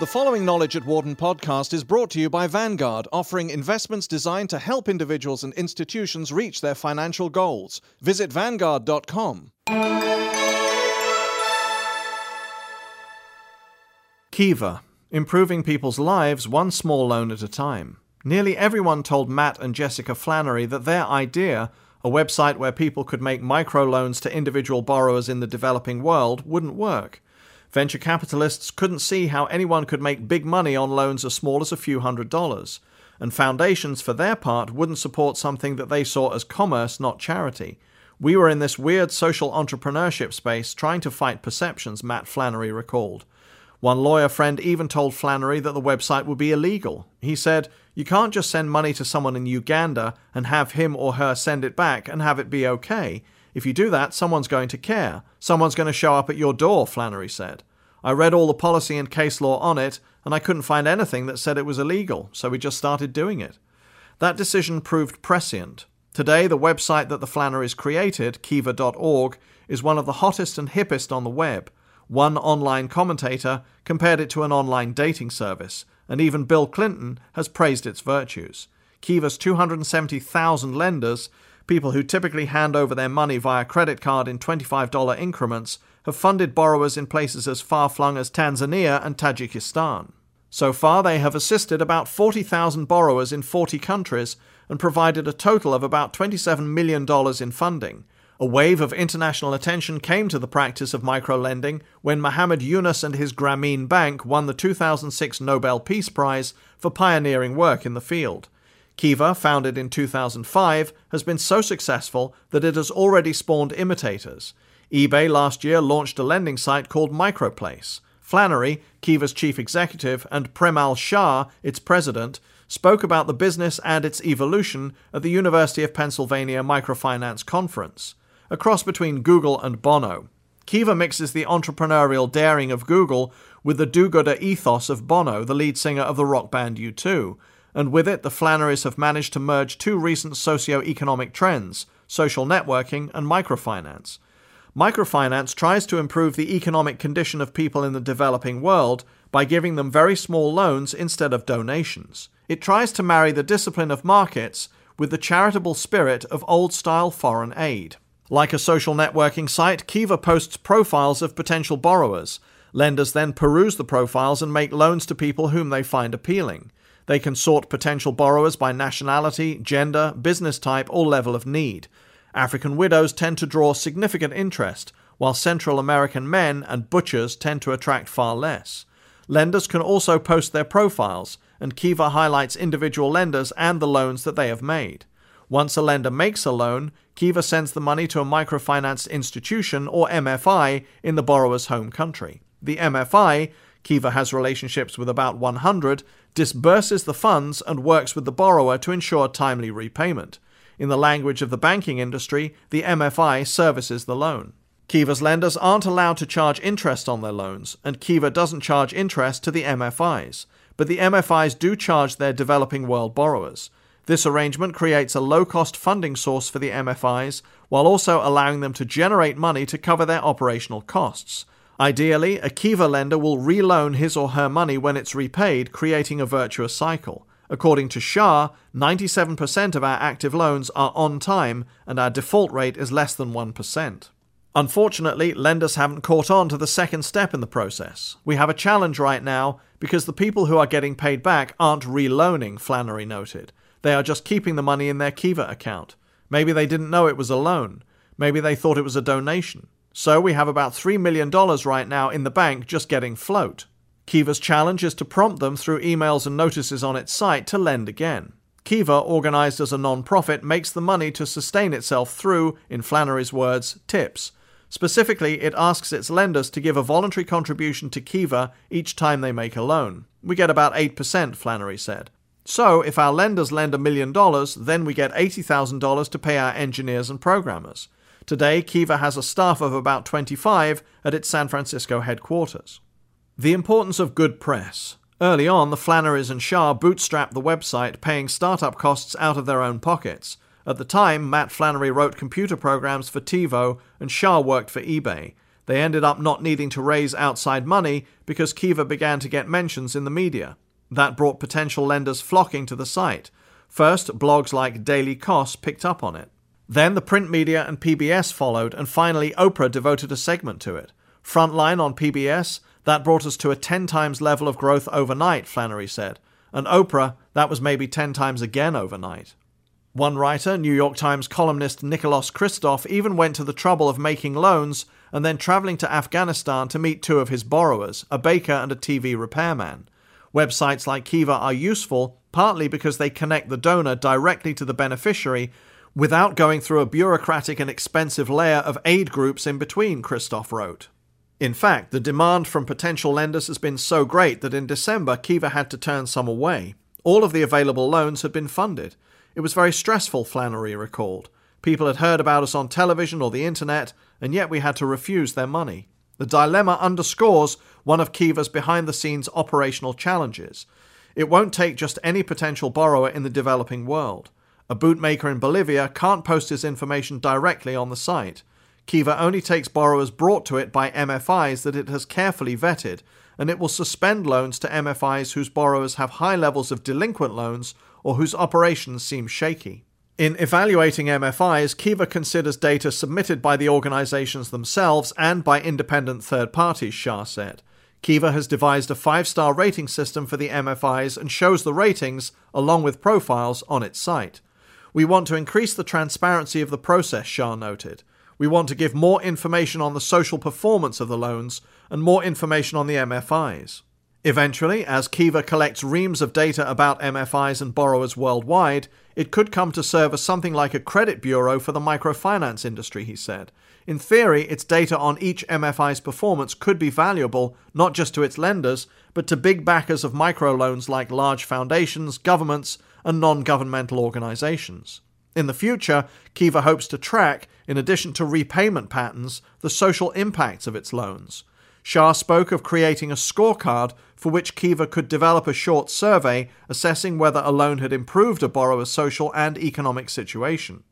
The following Knowledge at Wharton podcast is brought to you by Vanguard, offering investments designed to help individuals and institutions reach their financial goals. Visit Vanguard.com. Kiva, improving people's lives one small loan at a time. Nearly everyone told Matt and Jessica Flannery that their idea, a website where people could make microloans to individual borrowers in the developing world, wouldn't work. Venture capitalists couldn't see how anyone could make big money on loans as small as a few hundred dollars, and foundations, for their part, wouldn't support something that they saw as commerce, not charity. We were in this weird social entrepreneurship space trying to fight perceptions, Matt Flannery recalled. One lawyer friend even told Flannery that the website would be illegal. He said, You can't just send money to someone in Uganda and have him or her send it back and have it be okay. If you do that, someone's going to care. Someone's going to show up at your door, Flannery said. I read all the policy and case law on it, and I couldn't find anything that said it was illegal, so we just started doing it. That decision proved prescient. Today, the website that the Flannerys created, kiva.org, is one of the hottest and hippest on the web. One online commentator compared it to an online dating service, and even Bill Clinton has praised its virtues. Kiva's 270,000 lenders People who typically hand over their money via credit card in $25 increments have funded borrowers in places as far flung as Tanzania and Tajikistan. So far, they have assisted about 40,000 borrowers in 40 countries and provided a total of about $27 million in funding. A wave of international attention came to the practice of microlending when Muhammad Yunus and his Grameen Bank won the 2006 Nobel Peace Prize for pioneering work in the field. Kiva, founded in 2005, has been so successful that it has already spawned imitators. eBay last year launched a lending site called Microplace. Flannery, Kiva's chief executive, and Premal Shah, its president, spoke about the business and its evolution at the University of Pennsylvania Microfinance Conference, a cross between Google and Bono. Kiva mixes the entrepreneurial daring of Google with the do gooder ethos of Bono, the lead singer of the rock band U2, and with it, the Flannerys have managed to merge two recent socio-economic trends social networking and microfinance. Microfinance tries to improve the economic condition of people in the developing world by giving them very small loans instead of donations. It tries to marry the discipline of markets with the charitable spirit of old style foreign aid. Like a social networking site, Kiva posts profiles of potential borrowers. Lenders then peruse the profiles and make loans to people whom they find appealing. They can sort potential borrowers by nationality, gender, business type, or level of need. African widows tend to draw significant interest, while Central American men and butchers tend to attract far less. Lenders can also post their profiles, and Kiva highlights individual lenders and the loans that they have made. Once a lender makes a loan, Kiva sends the money to a microfinance institution or MFI in the borrower's home country. The MFI, Kiva has relationships with about 100, disburses the funds and works with the borrower to ensure timely repayment. In the language of the banking industry, the MFI services the loan. Kiva's lenders aren't allowed to charge interest on their loans, and Kiva doesn't charge interest to the MFIs, but the MFIs do charge their developing world borrowers. This arrangement creates a low cost funding source for the MFIs while also allowing them to generate money to cover their operational costs. Ideally, a Kiva lender will reloan his or her money when it's repaid, creating a virtuous cycle. According to Shah, 97% of our active loans are on time and our default rate is less than 1%. Unfortunately, lenders haven't caught on to the second step in the process. We have a challenge right now because the people who are getting paid back aren't reloaning, Flannery noted. They are just keeping the money in their Kiva account. Maybe they didn't know it was a loan. Maybe they thought it was a donation. So we have about $3 million right now in the bank just getting float. Kiva's challenge is to prompt them through emails and notices on its site to lend again. Kiva, organized as a non profit, makes the money to sustain itself through, in Flannery's words, tips. Specifically, it asks its lenders to give a voluntary contribution to Kiva each time they make a loan. We get about 8%, Flannery said. So, if our lenders lend a million dollars, then we get $80,000 to pay our engineers and programmers. Today, Kiva has a staff of about 25 at its San Francisco headquarters. The importance of good press. Early on, the Flannerys and Shah bootstrapped the website, paying startup costs out of their own pockets. At the time, Matt Flannery wrote computer programs for TiVo and Shah worked for eBay. They ended up not needing to raise outside money because Kiva began to get mentions in the media. That brought potential lenders flocking to the site. First, blogs like Daily Kos picked up on it. Then the print media and PBS followed, and finally Oprah devoted a segment to it. Frontline on PBS, that brought us to a 10 times level of growth overnight, Flannery said. And Oprah, that was maybe 10 times again overnight. One writer, New York Times columnist Nicholas Kristof, even went to the trouble of making loans and then traveling to Afghanistan to meet two of his borrowers, a baker and a TV repairman. Websites like Kiva are useful partly because they connect the donor directly to the beneficiary without going through a bureaucratic and expensive layer of aid groups in between, Kristof wrote. In fact, the demand from potential lenders has been so great that in December, Kiva had to turn some away. All of the available loans had been funded. It was very stressful, Flannery recalled. People had heard about us on television or the internet, and yet we had to refuse their money. The dilemma underscores one of Kiva's behind the scenes operational challenges. It won't take just any potential borrower in the developing world. A bootmaker in Bolivia can't post his information directly on the site. Kiva only takes borrowers brought to it by MFIs that it has carefully vetted, and it will suspend loans to MFIs whose borrowers have high levels of delinquent loans or whose operations seem shaky. In evaluating MFIs, Kiva considers data submitted by the organizations themselves and by independent third parties, Shah said. Kiva has devised a five star rating system for the MFIs and shows the ratings, along with profiles, on its site. We want to increase the transparency of the process, Shah noted. We want to give more information on the social performance of the loans and more information on the MFIs. Eventually, as Kiva collects reams of data about MFIs and borrowers worldwide, it could come to serve as something like a credit bureau for the microfinance industry, he said. In theory, its data on each MFI's performance could be valuable not just to its lenders, but to big backers of microloans like large foundations, governments, and non governmental organizations. In the future, Kiva hopes to track, in addition to repayment patterns, the social impacts of its loans. Shah spoke of creating a scorecard for which Kiva could develop a short survey assessing whether a loan had improved a borrower's social and economic situation.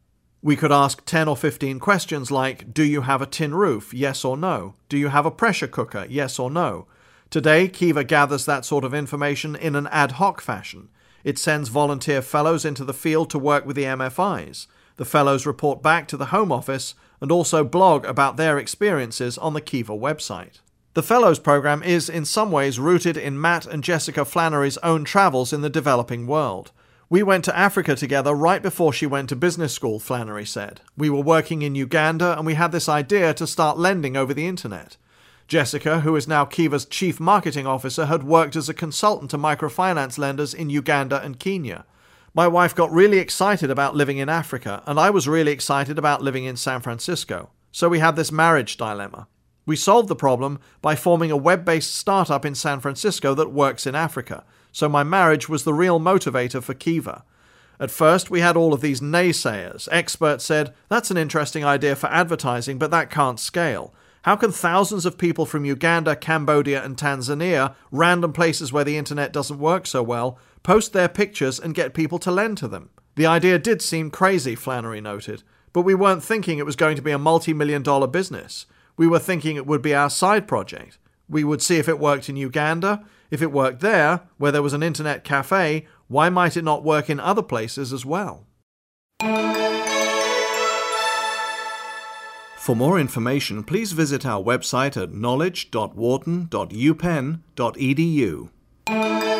We could ask 10 or 15 questions like Do you have a tin roof? Yes or no? Do you have a pressure cooker? Yes or no? Today, Kiva gathers that sort of information in an ad hoc fashion. It sends volunteer fellows into the field to work with the MFIs. The fellows report back to the Home Office and also blog about their experiences on the Kiva website. The Fellows program is in some ways rooted in Matt and Jessica Flannery's own travels in the developing world. We went to Africa together right before she went to business school, Flannery said. We were working in Uganda and we had this idea to start lending over the internet. Jessica, who is now Kiva's chief marketing officer, had worked as a consultant to microfinance lenders in Uganda and Kenya. My wife got really excited about living in Africa, and I was really excited about living in San Francisco. So we had this marriage dilemma. We solved the problem by forming a web based startup in San Francisco that works in Africa, so my marriage was the real motivator for Kiva. At first, we had all of these naysayers. Experts said, that's an interesting idea for advertising, but that can't scale. How can thousands of people from Uganda, Cambodia, and Tanzania, random places where the internet doesn't work so well, post their pictures and get people to lend to them? The idea did seem crazy, Flannery noted, but we weren't thinking it was going to be a multi million dollar business. We were thinking it would be our side project. We would see if it worked in Uganda. If it worked there, where there was an internet cafe, why might it not work in other places as well? For more information, please visit our website at knowledge.wharton.upenn.edu.